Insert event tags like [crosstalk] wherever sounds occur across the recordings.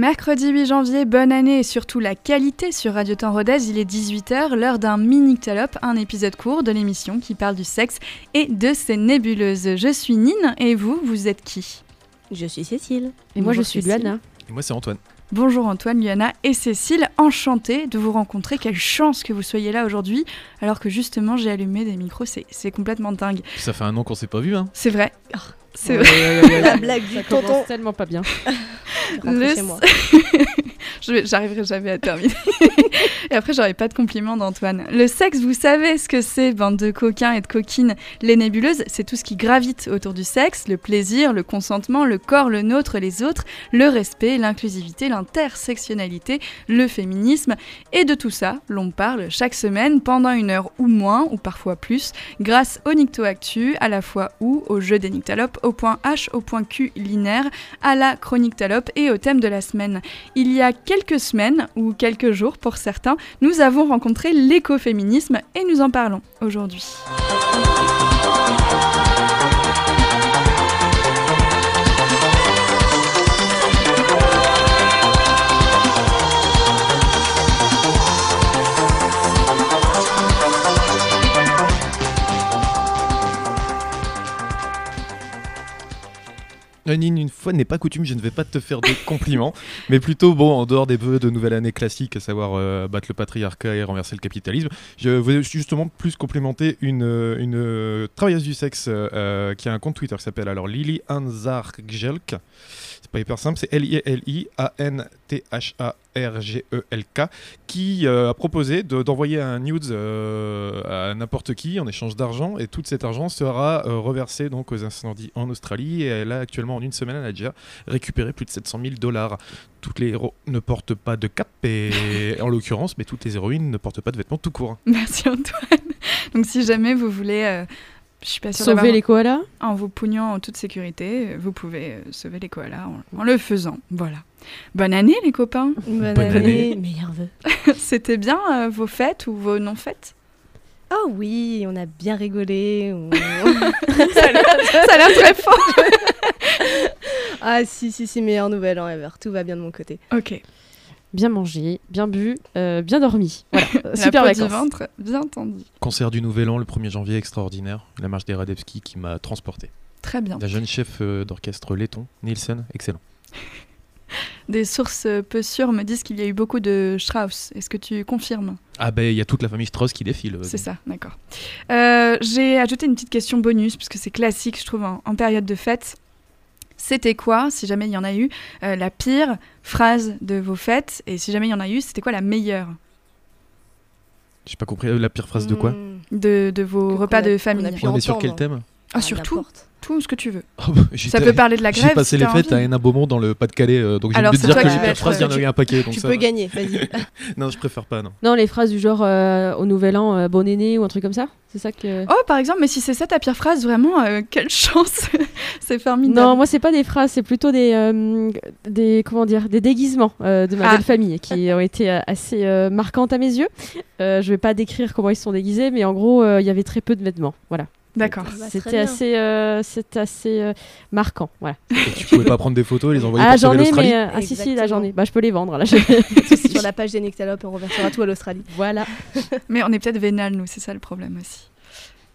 Mercredi 8 janvier, bonne année et surtout la qualité sur Radio Temps Rodez. Il est 18h, l'heure d'un mini talop, un épisode court de l'émission qui parle du sexe et de ses nébuleuses. Je suis Nine et vous, vous êtes qui? Je suis Cécile. Et moi, je suis Luana. Et moi, c'est Antoine. Bonjour Antoine, Luana et Cécile, enchantée de vous rencontrer. Quelle chance que vous soyez là aujourd'hui, alors que justement j'ai allumé des micros, c'est complètement dingue. Ça fait un an qu'on s'est pas vu, hein C'est vrai. Oh. C'est ouais, vrai. Ouais, ouais, la blague du ça tonton. commence tellement pas bien. [laughs] Le... chez moi. [laughs] J'arriverai jamais à terminer. [laughs] et après, j'aurai pas de compliments d'Antoine. Le sexe, vous savez ce que c'est, bande de coquins et de coquines. Les nébuleuses, c'est tout ce qui gravite autour du sexe, le plaisir, le consentement, le corps, le nôtre, les autres, le respect, l'inclusivité, l'intersectionnalité, le féminisme. Et de tout ça, l'on parle chaque semaine pendant une heure ou moins, ou parfois plus, grâce au Nicto Actu, à la fois ou au jeu des Nictalopes, au point H, au point Q linéaire, à la chronique Talope et au thème de la semaine. Il y a quelques semaines, ou quelques jours pour certains, nous avons rencontré l'écoféminisme et nous en parlons aujourd'hui. Nine, une fois n'est pas coutume, je ne vais pas te faire de compliments, [laughs] mais plutôt, bon, en dehors des vœux de nouvelle année classique, à savoir euh, battre le patriarcat et renverser le capitalisme, je veux justement plus complimenter une, une euh, travailleuse du sexe euh, qui a un compte Twitter qui s'appelle alors Lily Anzargelk. C'est pas hyper simple, c'est L-I-L-I-A-N-T-H-A-R-G-E-L-K, qui euh, a proposé d'envoyer un nudes euh, à n'importe qui en échange d'argent, et tout cet argent sera euh, reversé donc aux incendies en Australie, et elle a actuellement en une semaine, elle a déjà récupéré plus de 700 000 dollars. Toutes les héros ne portent pas de cap, et [laughs] en l'occurrence, mais toutes les héroïnes ne portent pas de vêtements tout court. Merci Antoine. Donc si jamais vous voulez... je suis pas sûre Sauver les koalas En vous pougnant en toute sécurité, vous pouvez euh, sauver les koalas en, en le faisant. Voilà. Bonne année les copains. Bonne, Bonne année. année, meilleurs vœux. [laughs] C'était bien euh, vos fêtes ou vos non-fêtes? Oh oui, on a bien rigolé. on- [laughs] Ça a l'air ça a l'air très fort. [laughs] ah si, si, si, meilleure nouvelle en ever. Tout va bien de mon côté. Ok. Bien mangé, bien bu, euh, bien dormi. Voilà, [laughs] La super peau du vacances. ventre, bien entendu. Concert du Nouvel An le 1er janvier, extraordinaire. La marche des Radevski qui m'a transporté. Très bien. La jeune chef euh, d'orchestre Letton, Nielsen, excellent. [laughs] Des sources euh, peu sûres me disent qu'il y a eu beaucoup de Strauss. Est-ce que tu confirmes? Ah ben il y a toute la famille Strauss qui défile. euh, C'est ça, d'accord. Euh, J'ai ajouté une petite question bonus, puisque c'est classique, je trouve, en, en période de fête. C'était quoi, si jamais il y en a eu, euh, la pire phrase de vos fêtes Et si jamais il y en a eu, c'était quoi la meilleure? J'ai pas compris euh, la pire phrase de quoi? Hmm, de, de vos Que repas a- de famille. pu On est sur quel thème? Ah, surtout, tout ce que tu veux. Oh, bah, Ça peut parler de la grève. J'ai passé si les fêtes à envie. Hénin-Beaumont dans le Pas-de-Calais, euh, donc j'ai Alors, envie de c'est dire que les phrases, il y en a eu un paquet. Donc Tu ça peux gagner, vas-y. [laughs] Non, je préfère pas, non. Non, les phrases du genre euh, au nouvel an, euh, bon aîné ou un truc comme ça C'est ça que. Oh, par exemple, mais si c'est ça ta pire phrase, vraiment, euh, quelle chance [laughs] C'est formidable. Non, moi c'est pas des phrases, c'est plutôt des, euh, des comment dire, des déguisements euh, de ma Ah. belle famille qui [laughs] ont été assez euh, marquantes à mes yeux. Euh, je vais pas décrire comment ils se sont déguisés, mais en gros euh, il y avait très peu de vêtements. Voilà. D'accord. Très C'était assez, euh, assez euh, marquant. Voilà. Et tu pouvais pas prendre des photos et les envoyer Ah sauver ai, l'Australie mais euh, ah si si là j'en ai. Exactement. Bah je peux les vendre là. [laughs] [laughs] Sur la page des Nictalopes, on reversera tout à l'Australie. voilà. Mais on est peut-être vénal, nous, c'est ça le problème aussi.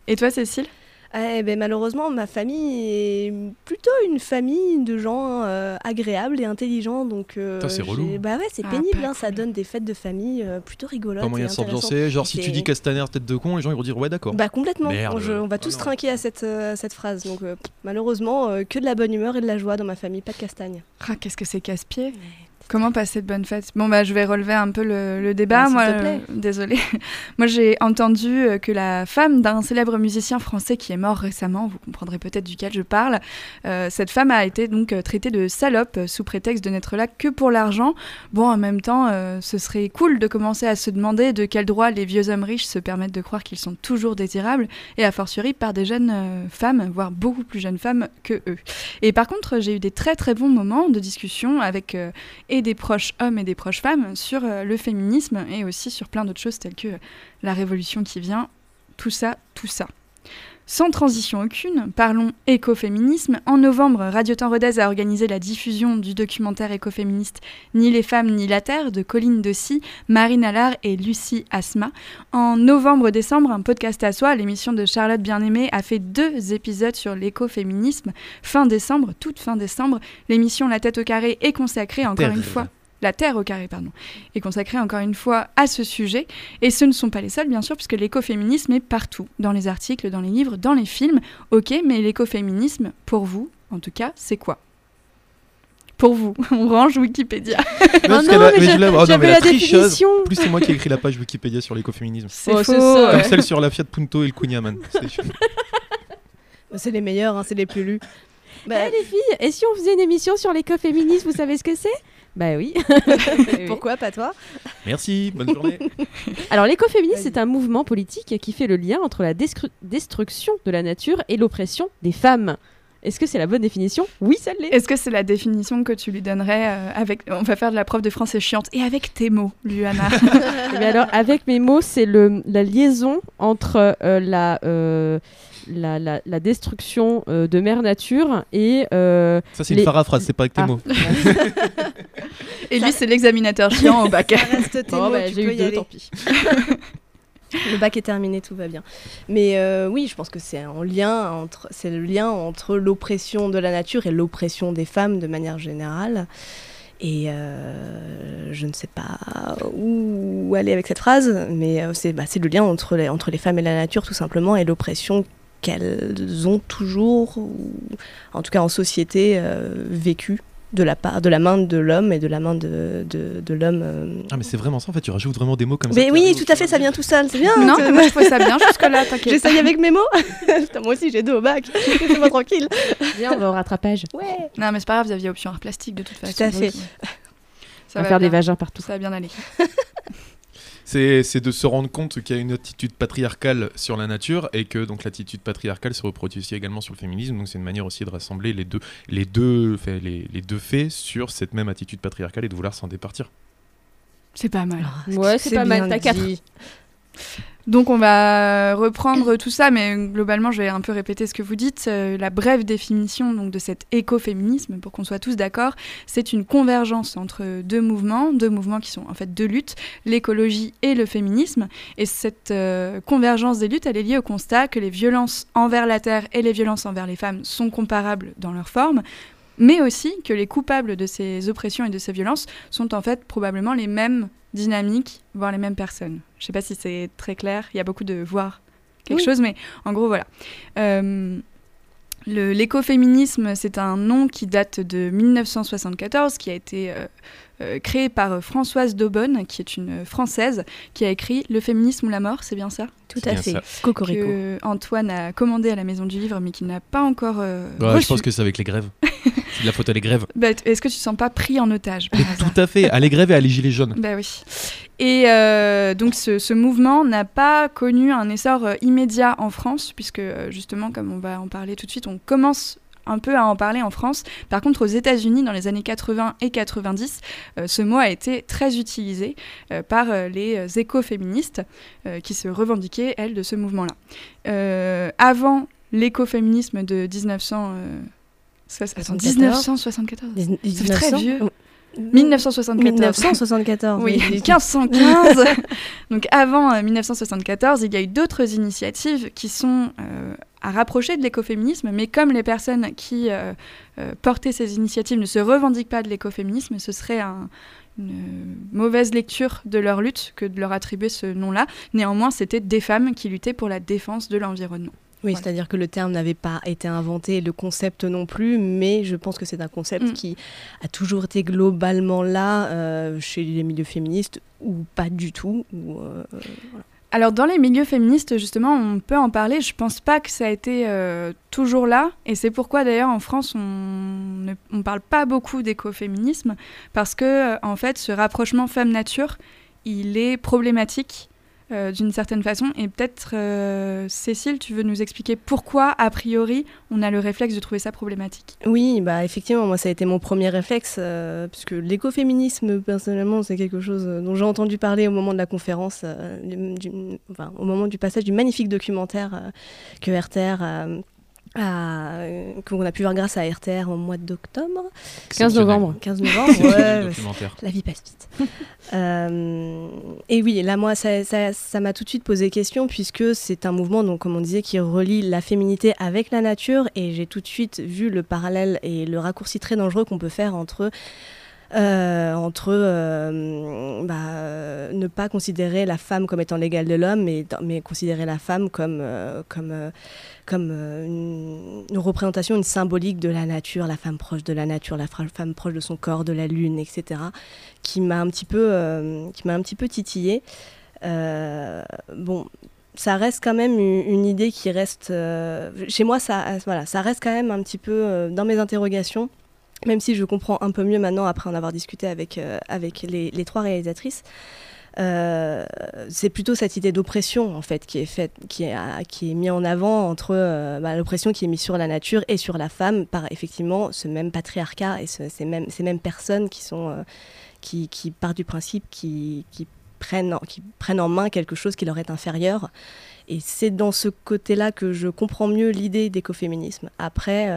Et toi, Cécile? Eh ben, malheureusement, ma famille est plutôt une famille de gens euh, agréables et intelligents. Donc, euh, c'est relou. Bah ouais, c'est Ah, pénible. hein, ça donne des fêtes de famille euh, plutôt rigolotes. Pas moyen de s'ambiancer. Genre, si tu dis Castaner, tête de con, les gens ils vont dire ouais, d'accord. Bah complètement. Merde. On, je- on va Oh tous trinquer à cette, euh, à cette phrase. Donc euh, malheureusement, euh, que de la bonne humeur et de la joie dans ma famille, pas de castagne. Ah, qu'est-ce que c'est casse-pied Comment passer de bonnes fêtes? Bon, bah, je vais relever un peu le, le débat. Moi, te plaît. euh, désolée. [laughs] Moi, j'ai entendu euh, que la femme d'un célèbre musicien français qui est mort récemment, vous comprendrez peut-être duquel je parle, euh, cette femme a été donc traitée de salope sous prétexte de n'être là que pour l'argent. Bon, en même temps, euh, ce serait cool de commencer à se demander de quel droit les vieux hommes riches se permettent de croire qu'ils sont toujours désirables, et a fortiori par des jeunes femmes, voire beaucoup plus jeunes femmes que eux. Et par contre, j'ai eu des très très bons moments de discussion avec et des proches hommes et des proches femmes sur euh, le féminisme et aussi sur plein d'autres choses telles que euh, la révolution qui vient, tout ça, tout ça. Sans transition aucune, parlons écoféminisme. En novembre, Radio Temps Rodez a organisé la diffusion du documentaire écoféministe Ni les femmes ni la terre de Colline Dessy, Marine Allard et Lucie Asma. En novembre-décembre, un podcast à soi, l'émission de Charlotte Bien-Aimée, a fait deux épisodes sur l'écoféminisme. Fin décembre, toute fin décembre, l'émission La tête au carré est consacrée encore une fois la Terre au carré, pardon, est consacrée encore une fois à ce sujet. Et ce ne sont pas les seuls, bien sûr, puisque l'écoféminisme est partout, dans les articles, dans les livres, dans les films. Ok, mais l'écoféminisme, pour vous, en tout cas, c'est quoi? Pour vous, [laughs] on range Wikipédia. non, j'avais la définition. plus c'est moi qui ai écrit la page Wikipédia sur l'écoféminisme. C'est oh, faux. Comme celle sur la Fiat Punto et le Kunyaman. [laughs] C'est les meilleurs, hein, c'est les plus lus. Bah, les filles, et si on faisait une émission sur l'écoféminisme, vous savez ce que c'est? Bah [laughs] oui. Pourquoi pas toi? Merci, bonne journée. [laughs] Alors l'écoféminisme, c'est un mouvement politique qui fait le lien entre la destruction de la nature et l'oppression des femmes. Est-ce que c'est la bonne définition? Oui, ça l'est. Est-ce que c'est la définition que tu lui donnerais euh, avec On va faire de la prof de français chiante et avec tes mots, Luana? [laughs] Mais alors, avec mes mots, c'est le la liaison entre euh, la euh, la, la, destruction euh, de mère nature et. Euh, ça, c'est une paraphrase, c'est pas avec tes ah. mots. Et lui, c'est l'examinateur chiant au bac. [laughs] Bah, j'ai eu deux, tant pis. [laughs] le bac est terminé, tout va bien. Mais euh, oui, je pense que c'est en lien entre, c'est le lien entre l'oppression de la nature et l'oppression des femmes de manière générale. Et je ne sais pas où aller avec cette phrase, mais c'est bah, le lien entre les, entre les femmes et la nature, tout simplement, et l'oppression qu'elles ont toujours, ou en tout cas en société, euh, vécu de la, part, de la main de l'homme et de la main de, de, l'homme. Euh. Ah, mais c'est vraiment ça en fait, tu rajoutes vraiment des mots comme ça. Mais oui, tout à fait, ça vient tout seul, c'est bien. Non, moi je trouve ça bien [laughs] jusque-là, t'inquiète. J'essaye avec mes mots. [laughs] moi aussi j'ai deux au bac, [laughs] laissez-moi tranquille. Viens, on va au rattrapage. Ouais. Non, mais c'est pas grave, vous aviez option art plastique de toute façon. Tout à fait. Ça on va faire des vagins partout. Ça va bien aller c'est de se rendre compte qu'il y a une attitude patriarcale sur la nature et que donc l'attitude patriarcale se reproduit aussi également sur le féminisme. Donc c'est une manière aussi de rassembler les deux, les deux, les, les deux faits sur cette même attitude patriarcale et de vouloir s'en départir. C'est pas mal. ouais, c'est pas mal. T'as quatre. Donc on va reprendre tout ça, mais globalement je vais un peu répéter ce que vous dites. Euh, la brève définition de cet écoféminisme, pour qu'on soit tous d'accord, c'est une convergence entre deux mouvements, deux mouvements qui sont en fait deux luttes, l'écologie et le féminisme. Et cette euh, convergence des luttes, elle est liée au constat que les violences envers la Terre et les violences envers les femmes sont comparables dans leur forme, mais aussi que les coupables de ces oppressions et de ces violences sont en fait probablement les mêmes dynamiques, voire les mêmes personnes. Je ne sais pas si c'est très clair, il y a beaucoup de voir quelque chose, mais en gros voilà. Euh, l'écoféminisme, c'est un nom qui date de 1974, qui a été euh, euh, créé par Françoise Daubonne, qui est une Française, qui a écrit Le féminisme ou la mort, c'est bien ça? Tout à fait. Cocorico. Que Antoine a commandé à la Maison du Livre, mais qui n'a pas encore euh, Je pense que c'est avec les grèves. c'est la faute à les grèves. [laughs] Bah, est-ce que tu ne sens pas pris en otage Tout à fait, à les grèves et à les gilets jaunes. Bah oui. Et euh, donc ce, ce mouvement n'a pas connu un essor immédiat en France, puisque justement, comme on va en parler tout de suite, on commence un peu à en parler en France. Par contre, aux États-Unis, dans les années 80 et 90, euh, ce mot a été très utilisé euh, par euh, les écoféministes qui se revendiquaient, elles, de ce mouvement-là. avant l'écoféminisme de 1900... 1974 C'est très vieux. 1974. 1974. Oui, 1515. [laughs] Donc avant 1974, il y a eu d'autres initiatives qui sont à rapprocher de l'écoféminisme, mais comme les personnes qui euh, euh, portaient ces initiatives ne se revendiquent pas de l'écoféminisme, ce serait une mauvaise lecture de leur lutte que de leur attribuer ce nom-là. Néanmoins, c'était des femmes qui luttaient pour la défense de l'environnement. Oui, c'est-à-dire que le terme n'avait pas été inventé, le concept non plus, mais je pense que c'est un concept mm. qui a toujours été globalement là euh, chez les milieux féministes ou pas du tout. Ou, alors dans les milieux féministes, justement, on peut en parler. Je pense pas que ça a été euh, toujours là. Et c'est pourquoi d'ailleurs en France, on ne parle pas beaucoup d'écoféminisme. Parce que, euh, en fait, ce rapprochement femme-nature, il est problématique euh, d'une certaine façon. Et peut-être, euh, Cécile, tu veux nous expliquer pourquoi, a priori, on a le réflexe de trouver ça problématique? Oui, bah effectivement, moi ça a été mon premier réflexe, euh, puisque l'écoféminisme, personnellement, c'est quelque chose dont j'ai entendu parler au moment de la conférence, au moment du passage du magnifique documentaire que RTR qu'on a pu voir grâce à RTR au mois d'octobre. 15 novembre. 15 novembre, [laughs] ouais, la vie passe vite. [laughs] euh, et oui, là, moi, ça m'a ça, ça tout de suite posé question, puisque c'est un mouvement, donc, comme on disait, qui relie la féminité avec la nature, et j'ai tout de suite vu le parallèle et le raccourci très dangereux qu'on peut faire entre euh, entre euh, bah, euh, ne pas considérer la femme comme étant l'égale de l'homme, mais, considérer la femme comme, une, représentation, une symbolique de la nature, la femme proche de la nature, la femme proche de son corps, de la lune, etc., qui m'a un petit peu, qui m'a un petit peu titillée. bon, ça reste quand même une, idée qui reste chez moi voilà ça reste quand même un petit peu dans mes interrogations même si je comprends un peu mieux maintenant après en avoir discuté avec, euh, avec les, trois réalisatrices. Euh, c'est plutôt cette idée d'oppression en fait qui est faite, qui est, qui est mis en avant entre euh, bah, l'oppression qui est mise sur la nature et sur la femme par effectivement ce même patriarcat et ces, mêmes, ces mêmes personnes qui sont qui, partent du principe qui, qui prennent en, qui prennent en main quelque chose qui leur est inférieur. Et c'est dans ce côté-là que je comprends mieux l'idée d'écoféminisme. Après.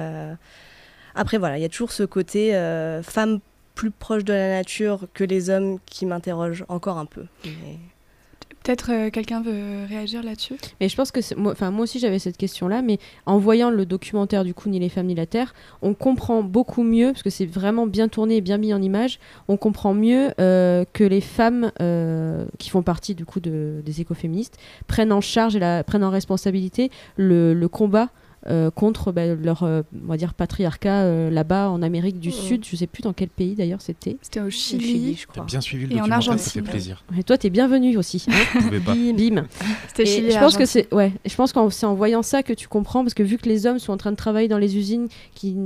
Après, voilà, il y a toujours ce côté euh, femme plus proche de la nature que les hommes qui m'interrogent encore un peu. Peut-être euh, quelqu'un veut réagir là-dessus? Mais je pense que moi, moi aussi j'avais cette question-là, mais en voyant le documentaire du coup Ni les femmes ni la terre, on comprend beaucoup mieux, parce que c'est vraiment bien tourné et bien mis en image, on comprend mieux euh, que les femmes qui font partie du coup de, des écoféministes prennent en charge et la, prennent en responsabilité le, le combat euh, contre bah, leur euh, on va dire patriarcat euh, là-bas en Amérique du Sud. Je sais plus dans quel pays d'ailleurs c'était. C'était au Chili, je crois. bien suivi le et en Argentine. Ça fait plaisir. Et toi, t'es bienvenue aussi. Hein pas. Bim. C'était Chili. Je pense que c'est ouais. Je pense que c'est en voyant ça que tu comprends parce que vu que les hommes sont en train de travailler dans les usines qui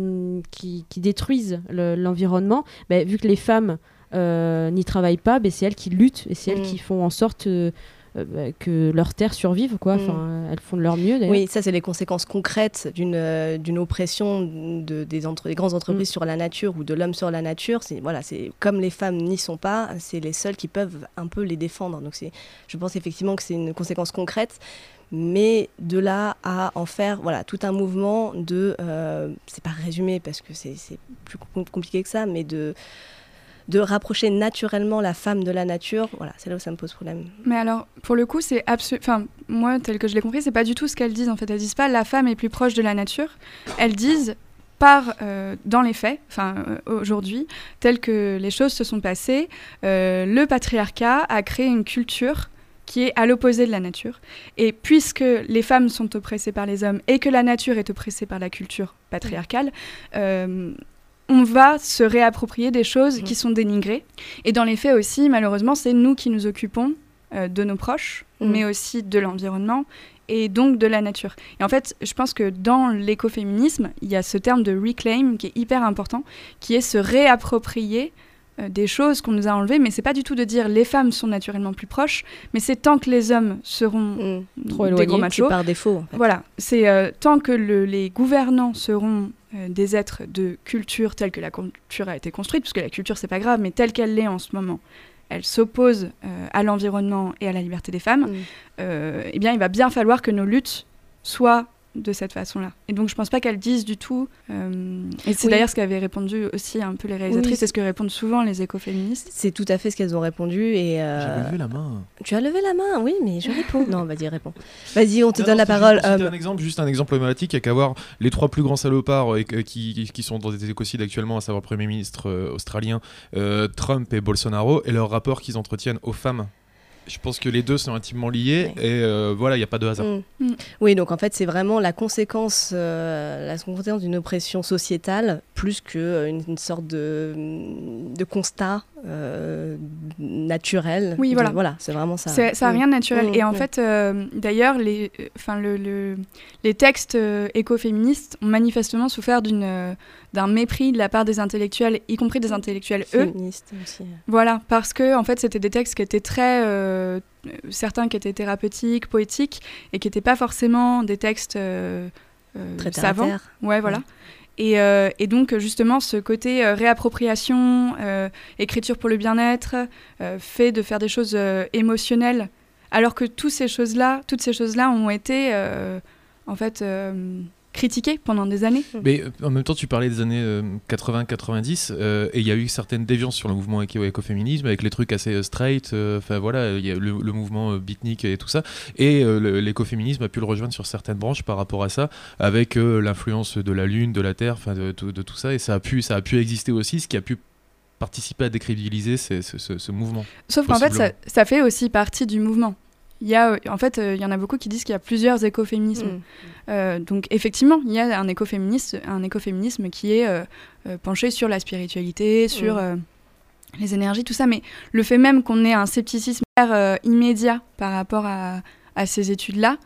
qui, qui détruisent l'environnement, bah, vu que les femmes n'y travaillent pas, bah, c'est elles qui luttent et c'est elles mm. qui font en sorte euh, que leurs terres survivent, quoi. Mm. Enfin, elles font de leur mieux. Oui, ça, c'est les conséquences concrètes d'une euh, d'une oppression de, des, entre, des grandes entreprises mm. sur la nature ou de l'homme sur la nature. C'est voilà, c'est comme les femmes n'y sont pas, c'est les seules qui peuvent un peu les défendre. Donc, c'est, je pense effectivement que c'est une conséquence concrète mais de là à en faire voilà tout un mouvement de euh, c'est pas résumé parce que c'est plus compliqué que ça mais de de rapprocher naturellement la femme de la nature, voilà, c'est là où ça me pose problème. Mais alors, pour le coup, c'est absolument. Enfin, moi, tel que je l'ai compris, c'est pas du tout ce qu'elles disent. En fait, elles disent pas la femme est plus proche de la nature. Elles disent par euh, dans les faits, enfin euh, aujourd'hui, telles que les choses se sont passées, euh, le patriarcat a créé une culture qui est à l'opposé de la nature. Et puisque les femmes sont oppressées par les hommes et que la nature est oppressée par la culture patriarcale, on va se réapproprier des choses qui sont dénigrées. Et dans les faits aussi, malheureusement, c'est nous qui nous occupons euh, de nos proches, mm. mais aussi de l'environnement et donc de la nature. Et en fait, je pense que dans l'écoféminisme, il y a ce terme de reclaim qui est hyper important, qui est se réapproprier euh, des choses qu'on nous a enlevées, mais c'est pas du tout de dire les femmes sont naturellement plus proches, mais c'est tant que les hommes seront mm. trop éloignés, gros machos, par défaut. Voilà, c'est euh, tant que les gouvernants seront des êtres de culture telle que la culture a été construite, parce que la culture c'est pas grave, mais telle qu'elle l'est en ce moment, elle s'oppose à l'environnement et à la liberté des femmes, mm. eh bien il va bien falloir que nos luttes soient de cette façon-là. Et donc je pense pas qu'elles disent du tout. Euh, et c'est d'ailleurs ce qu'avaient répondu aussi un peu les réalisatrices, c'est ce que répondent souvent les écoféministes. C'est tout à fait ce qu'elles ont répondu. Et euh... J'ai levé la main. Tu as levé la main, oui, mais je réponds. [laughs] non, vas-y, réponds. Vas-y, on te donne la parole. Juste, un exemple, juste un exemple emblématique, il n'y a qu'à voir les trois plus grands salopards euh, qui, qui, sont dans des écocides actuellement, à savoir Premier ministre euh, australien, Trump et Bolsonaro, et leur rapport qu'ils entretiennent aux femmes je pense que les deux sont intimement liés et euh, voilà, il n'y a pas de hasard. Mm. Mm. Oui, donc en fait, c'est vraiment la conséquence, euh, la conséquence d'une oppression sociétale plus qu'une une sorte de, de constat euh, naturel. Oui, voilà. voilà, c'est vraiment ça. Ça n'a rien de naturel. Mm, Et en mm. fait, euh, d'ailleurs, les, enfin, le, le- les textes euh, écoféministes ont manifestement souffert d'une, euh, d'un mépris de la part des intellectuels, y compris des intellectuels eux. Féministe aussi. Voilà, parce que en fait, c'était des textes qui étaient très, euh, certains qui étaient thérapeutiques, poétiques, et qui n'étaient pas forcément des textes euh, euh, Très savants. Ouais, voilà. Et, euh, et donc, justement, ce côté euh, réappropriation, euh, écriture pour le bien-être, fait de faire des choses émotionnelles, alors que toutes ces choses-là, toutes ces choses-là ont été, en fait, euh, critiquées pendant des années. Mais euh, en même temps, tu parlais des années 80-90 euh, et il y a eu certaines déviances sur le mouvement éco- écoféminisme avec les trucs assez euh, straight. euh, Enfin voilà, il y a le, le mouvement euh, beatnik et tout ça. Et euh, l'écoféminisme a pu le rejoindre sur certaines branches par rapport à ça, avec euh, l'influence de la Lune, de la Terre, enfin de, tout- de tout ça. Et ça a pu, ça a pu exister aussi, ce qui a pu participer à décrédibiliser ces- ce, ce- ce mouvement. Sauf qu'en fait, ça fait aussi partie du mouvement. Il y a, en fait, euh, il y en a beaucoup qui disent qu'il y a plusieurs écoféminismes. Mm. Euh, donc effectivement, il y a un, écoféministe, un écoféminisme qui est euh, penché sur la spiritualité, sur Mm. les énergies, tout ça. Mais le fait même qu'on ait un scepticisme immédiat par rapport à, à ces études-là,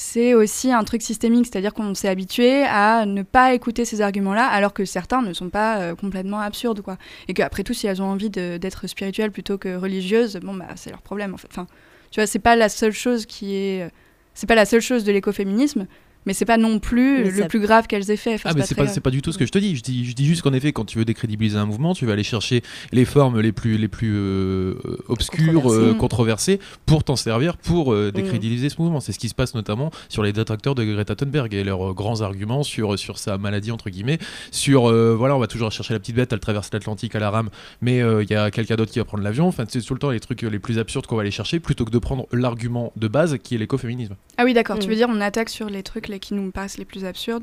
c'est aussi un truc systémique, c'est-à-dire qu'on s'est habitué à ne pas écouter ces arguments-là, alors que certains ne sont pas euh, complètement absurdes, quoi. Et qu'après tout, si elles ont envie d'être spirituelles plutôt que religieuses, bon bah c'est leur problème en fait. Enfin, tu vois, c'est pas la seule chose qui est, c'est pas la seule chose de l'écoféminisme, mais c'est pas non plus Mais le ça- plus grave qu'elles aient fait. Enfin, Ah, mais pas c'est pas, c'est pas du tout ce que je te dis. Je dis, je dis juste qu'en effet, quand tu veux décrédibiliser un mouvement, tu vas aller chercher les formes les plus, les plus euh, obscures, Controversées. euh, Mm. controversées, pour t'en servir, pour Mm. euh, décrédibiliser ce mouvement. C'est ce qui se passe notamment sur les détracteurs de Greta Thunberg et leurs euh, grands arguments sur, sur sa maladie, entre guillemets. Sur, euh, voilà, on va toujours chercher la petite bête, elle traverse l'Atlantique à la rame, mais euh, il y a quelqu'un d'autre qui va prendre l'avion. Enfin, c'est tout le temps les trucs les plus absurdes qu'on va aller chercher, plutôt que de prendre l'argument de base qui est l'écoféminisme. Ah oui, d'accord. Tu Mm. veux dire, on attaque sur les trucs les, qui nous paraissent les plus absurdes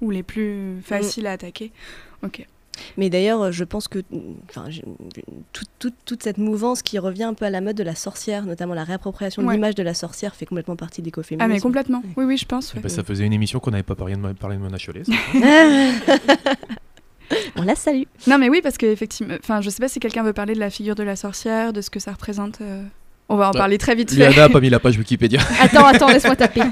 ou les plus faciles à attaquer. Ok. Mais d'ailleurs, je pense que enfin, j'ai- toute, toute- toute cette mouvance qui revient un peu à la mode de la sorcière, notamment la réappropriation Ouais. de l'image de la sorcière, fait complètement partie de l'écoféminisme. Ah mais complètement. Oui, oui, je pense. ouais. Bah, ça faisait une émission qu'on n'avait pas parlé de, parlé de Mona Chollet. [laughs] [laughs] On la salue. Non, mais oui, parce que effectivement, enfin, je sais pas si quelqu'un veut parler de la figure de la sorcière, de ce que ça représente. euh, On va en Bah, parler très vite fait. Liana a pas mis la page Wikipédia. [laughs] Attends, attends, laisse-moi taper.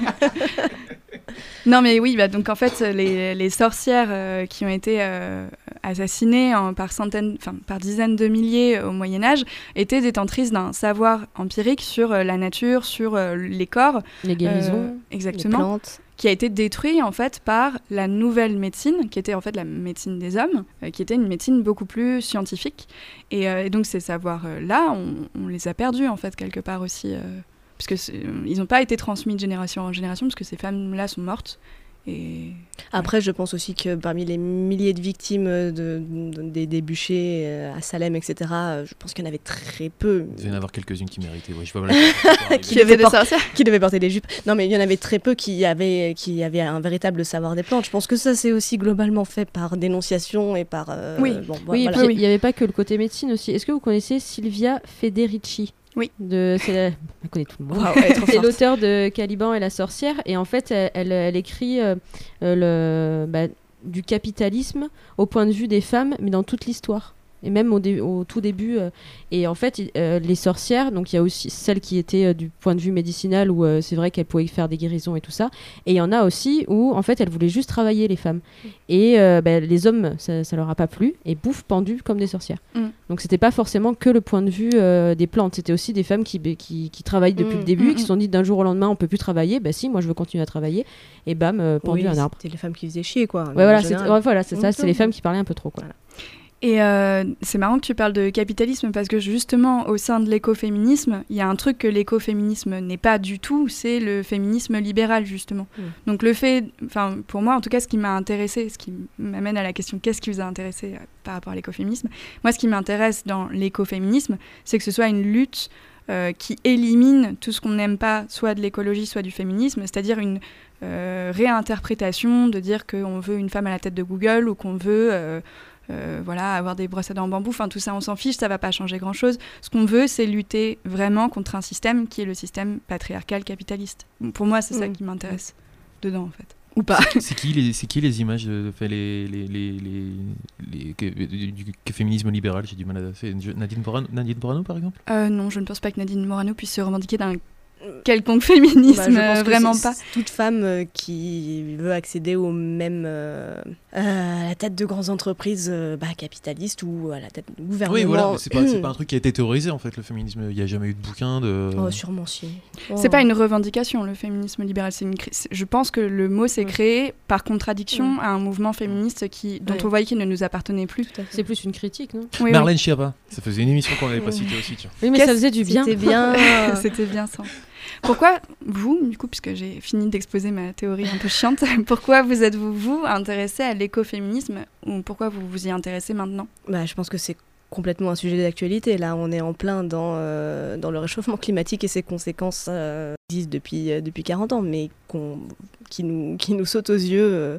Non, mais oui, bah, donc en fait, les, les sorcières euh, qui ont été euh, assassinées en- par centaines, par dizaines de milliers au Moyen Âge étaient détentrices d'un savoir empirique sur euh, la nature, sur euh, les corps, Les guérisons. euh, Les exactement, plantes. qui a été détruit en fait par la nouvelle médecine, qui était en fait la médecine des hommes, euh, qui était une médecine beaucoup plus scientifique. Et, euh, et donc ces savoirs-là, on, on les a perdus en fait quelque part aussi, euh, puisque c'est- ils n'ont pas été transmis de génération en génération, parce que ces femmes-là sont mortes. Et Après, je pense aussi que parmi les milliers de victimes de, de- des, des bûchers euh, à Salem, etc., euh, je pense qu'il y en avait très peu Il devait y en avoir quelques-unes qui méritaient. Oui, je vois, voilà. [laughs] Qui devaient qui devaient porter des jupes. Non, mais il y en avait très peu qui avaient, qui avaient un véritable savoir des plantes. Je pense que ça, c'est aussi globalement fait par dénonciation et par. euh, Oui. bon, Oui, et voilà. puis oui. il n'y avait pas que le côté médecine aussi. Est-ce que vous connaissez Silvia Federici? Oui. De, c'est la- connaît tout le monde. C'est l'auteur de Caliban et la sorcière. Et en fait, elle, elle- elle écrit euh, euh, le, bah, du capitalisme au point de vue des femmes, mais dans toute l'histoire. Et même au, dé- au tout début. euh, et en fait, euh, les sorcières, donc il y a aussi celles qui étaient euh, du point de vue médicinal, où c'est vrai qu'elles pouvaient faire des guérisons et tout ça. Et il y en a aussi où, en fait, elles voulaient juste travailler, les femmes. Et euh, bah, les hommes, ça, ça leur a pas plu. Et bouffe, pendues comme des sorcières. Mm. Donc c'était pas forcément que le point de vue des plantes, c'était aussi des femmes qui, qui, qui travaillent depuis Mm. le début, Mm, qui se mm. sont dit d'un jour au lendemain on peut plus travailler, bah si, moi je veux continuer à travailler, et bam, pendu Oui, à un arbre. C'était les femmes qui faisaient chier, quoi. Ouais, voilà, c'est ouais, voilà, ça, Mm. c'est les femmes qui parlaient un peu trop. Quoi. Et euh, c'est marrant que tu parles de capitalisme parce que justement au sein de l'écoféminisme, il y a un truc que l'écoféminisme n'est pas du tout, c'est le féminisme libéral justement. Mm. Donc le fait, enfin pour moi en tout cas ce qui m'a intéressé, ce qui m'amène à la question qu'est-ce qui vous a intéressé euh, par rapport à l'écoféminisme, moi ce qui m'intéresse dans l'écoféminisme, c'est que ce soit une lutte euh, qui élimine tout ce qu'on n'aime pas, soit de l'écologie, soit du féminisme, c'est-à-dire une euh, réinterprétation de dire qu'on veut une femme à la tête de Google ou qu'on veut euh, euh, voilà, avoir des brosses à dents en bambou, enfin tout ça on s'en fiche, ça va pas changer grand-chose. Ce qu'on veut, c'est lutter vraiment contre un système qui est le système patriarcal capitaliste. Pour moi, c'est ça Mm. qui m'intéresse dedans en fait. ou pas. C'est qui les, c'est qui les images de, fait, les, les, les, les, que, du, du, féminisme libéral J'ai du mal à. C'est Nadine Morano, Nadine Morano par exemple? Euh, Non, je ne pense pas que Nadine Morano puisse se revendiquer d'un quelconque féminisme, bah, vraiment pas. Toute femme euh, qui veut accéder au même euh, à la tête de grandes entreprises euh, bah, capitalistes ou à la tête du gouvernement. Oui, voilà, c'est pas, pas, un [clears throat] truc qui a été théorisé en fait, le féminisme. Il n'y a jamais eu de bouquin de. Oh, sûrement si. C'est pas une revendication, le féminisme libéral. Une... Je pense que le mot s'est créé par contradiction à un mouvement féministe qui, dont on voyait qu'il ne nous appartenait plus. C'est plus une critique, non? Oui, Marlène Schiappa, ça faisait une émission qu'on n'avait pas citée aussi. Tiens. Oui, mais ça faisait du bien. C'était bien. [laughs] C'était bien ça. Pourquoi vous, du coup, puisque j'ai fini d'exposer ma théorie un peu chiante, [laughs] pourquoi vous êtes-vous, vous, intéressé à l'écoféminisme ou pourquoi vous vous y intéressez maintenant? Bah, Je pense que c'est complètement un sujet d'actualité. Là, on est en plein dans, euh, dans le réchauffement climatique et ses conséquences euh, existent depuis, euh, depuis 40 ans, mais qui, nous, qui nous sautent aux yeux.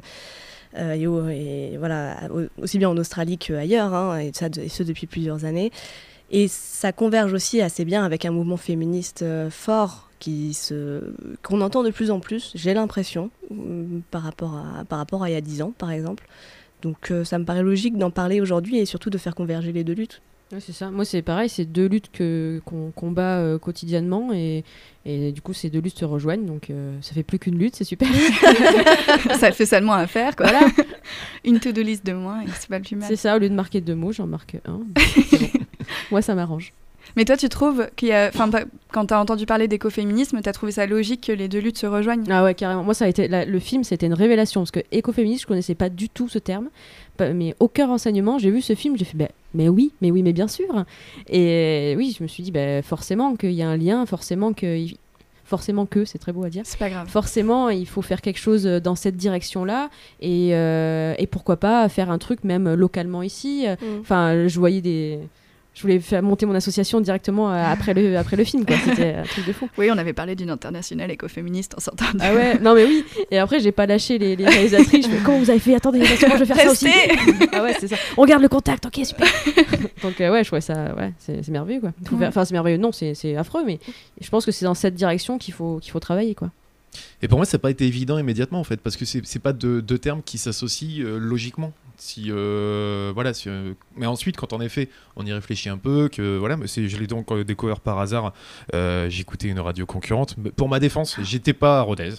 et, voilà, aussi bien en Australie qu'ailleurs, hein, et, ça, et ce depuis plusieurs années. Et ça converge aussi assez bien avec un mouvement féministe fort qui se qu'on entend de plus en plus, j'ai l'impression, euh, par, rapport à, par rapport à il y a 10 ans, par exemple. Donc euh, ça me paraît logique d'en parler aujourd'hui et surtout de faire converger les deux luttes. c'est ça. Moi, c'est pareil, c'est deux luttes que, qu'on combat euh, quotidiennement et, et, du coup, ces deux luttes se rejoignent. Donc, ça fait plus qu'une lutte, c'est super. [laughs] [laughs] ça fait seulement un faire, quoi. Voilà. [laughs] Une to-do list de moins et c'est pas le plus mal. C'est ça, au lieu de marquer deux mots, j'en marque un. Moi, ça m'arrange. Mais toi, tu trouves qu'il y a. Enfin, quand tu as entendu parler d'écoféminisme, tu as trouvé ça logique que les deux luttes se rejoignent? Ah ouais, carrément. Moi, ça a été. le film, c'était une révélation. Parce que écoféminisme, je connaissais pas du tout ce terme. Mais aucun renseignement. J'ai vu ce film, j'ai fait. Bah, mais oui, mais oui, mais bien sûr. Et oui, je me suis dit, bah, forcément qu'il y a un lien, forcément que forcément que, c'est très beau à dire. C'est pas grave. Forcément, il faut faire quelque chose dans cette direction-là et, euh, et, pourquoi pas faire un truc même localement ici. Mm. Enfin, je voyais des, je voulais faire monter mon association directement euh, après le, après le film. C'était un truc de fou. Oui, on avait parlé d'une internationale écoféministe en sortant. Ah ouais, non mais oui. Et après, j'ai pas lâché les, les réalisatrices. Je comment vous avez fait? Attendez, je vais faire ça aussi. ah ouais, c'est ça. On garde le contact, ok, super. Donc euh, ouais, je trouvais ça, ouais, c'est merveilleux quoi. Enfin, c'est merveilleux. Non, c'est affreux, mais je pense que c'est dans cette direction qu'il faut qu'il faut travailler quoi. Et pour moi, ça n'a pas été évident immédiatement en fait, parce que c'est pas deux, deux termes qui s'associent euh, logiquement. Si, euh, voilà, euh, mais ensuite, quand en effet, on y réfléchit un peu, que voilà, je l'ai donc euh, découvert par hasard. J'écoutais une radio concurrente. Pour ma défense, j'étais pas à Rodez.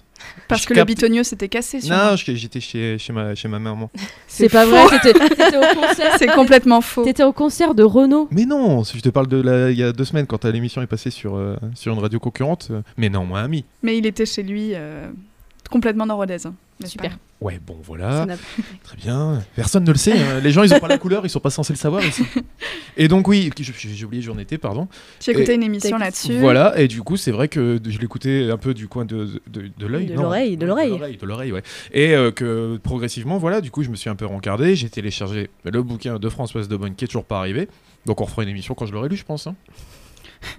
Parce que le bitonio s'était cassé. non, j'étais chez, chez, ma, chez ma maman. C'est pas vrai. [laughs] T'étais au concert. C'est complètement faux. T'étais au concert de Renault. Mais non, je te parle de la, il y a deux semaines quand l'émission est passée sur sur une radio concurrente. Mais non, moi ami. Mais il était chez lui complètement dans Rodez. Hein. Super. Ouais, bon, voilà. [laughs] Très bien. Personne ne le sait. Hein. Les gens, ils ont pas la couleur, ils sont pas censés le savoir ici. [laughs] Et donc, oui, j'ai oublié, j'en étais, pardon. Tu écoutais une émission là-dessus. Voilà, et du coup, c'est vrai que je l'écoutais un peu du coin de l'œil. De l'oreille, de l'oreille. De l'oreille, ouais. Et euh, que progressivement, voilà, du coup, je me suis un peu rencardé. J'ai téléchargé le bouquin de Françoise de Bonne qui est toujours pas arrivé. Donc, on refera une émission quand je l'aurai lu, je pense. Hein.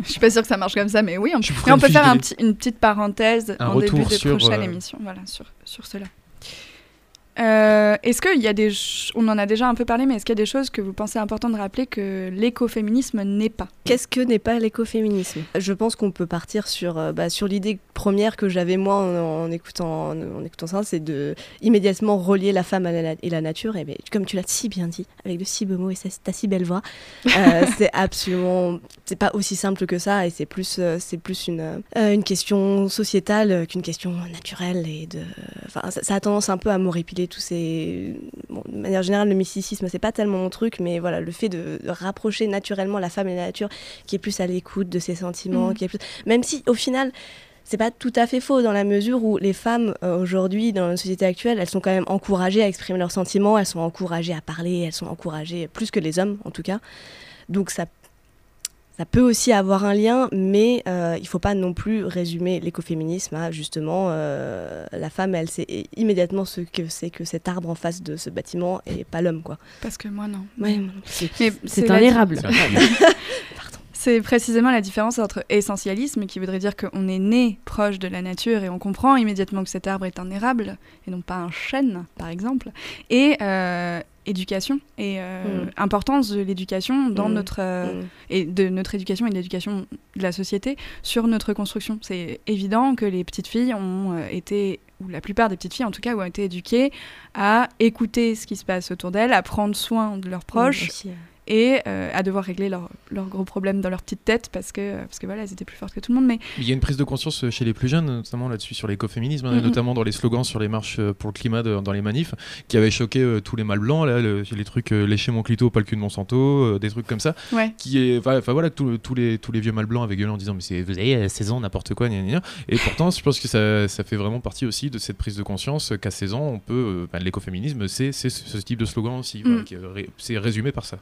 Je suis pas sûre que ça marche comme ça, mais oui, on, mais on peut faire un petit, une petite parenthèse en début de prochaine euh, émission voilà, sur, sur cela. Euh, est-ce qu'il y a des. On en a déjà un peu parlé, mais est-ce qu'il y a des choses que vous pensez important de rappeler que l'écoféminisme n'est pas? Qu'est-ce que n'est pas l'écoféminisme? Je pense qu'on peut partir sur, euh, bah, sur l'idée première que j'avais moi en, écoutant, en, écoutant ça, c'est de immédiatement relier la femme et la nature. Et bien, comme tu l'as si bien dit, avec de si beaux mots et ta si belle voix, euh, [laughs] c'est absolument. C'est pas aussi simple que ça et c'est plus, c'est plus une, une question sociétale qu'une question naturelle. Et de, ça, ça, a tendance un peu à m'horripiler tous ces. de manière générale, le mysticisme, c'est pas tellement mon truc, mais voilà, le fait de, rapprocher naturellement la femme et la nature, qui est plus à l'écoute de ses sentiments, mm. qui est plus... même si au final, c'est pas tout à fait faux dans la mesure où les femmes euh, aujourd'hui dans la société actuelle, elles sont quand même encouragées à exprimer leurs sentiments, elles sont encouragées à parler, elles sont encouragées plus que les hommes en tout cas. Donc ça ça peut aussi avoir un lien, mais euh, il ne faut pas non plus résumer l'écoféminisme à justement euh, la femme, elle sait immédiatement ce que c'est que cet arbre en face de ce bâtiment et pas l'homme, quoi. Parce que moi non. c'est un érable. C'est [laughs] précisément la différence entre essentialisme, qui voudrait dire qu'on est né proche de la nature et on comprend immédiatement que cet arbre est un érable et non pas un chêne, par exemple, et euh, éducation et euh, mm. importance de l'éducation dans mm. notre euh, mm. et de notre éducation et de l'éducation de la société sur notre construction. C'est évident que les petites filles ont été ou la plupart des petites filles en tout cas, ont été éduquées à écouter ce qui se passe autour d'elles, à prendre soin de leurs proches et euh, à devoir régler leurs gros problèmes dans leur petite tête parce que, parce que voilà, elles étaient plus fortes que tout le monde. Mais il y a une prise de conscience chez les plus jeunes, notamment là-dessus sur l'écoféminisme, hein, notamment dans les slogans sur les marches euh, pour le climat dans les manifs, qui avaient choqué euh, tous les mâles blancs, là, les trucs lécher mon clito, pas le cul de Monsanto, des trucs comme ça. Qui est, enfin voilà, tous les, tous les vieux mâles blancs avaient gueulé en disant mais vous avez 16 ans, n'importe quoi, gna, Et pourtant, je pense que ça, ça, fait vraiment partie aussi de cette prise de conscience qu'à 16 ans, on peut, l'écoféminisme, c'est ce type de slogan aussi, mm. c'est résumé par ça.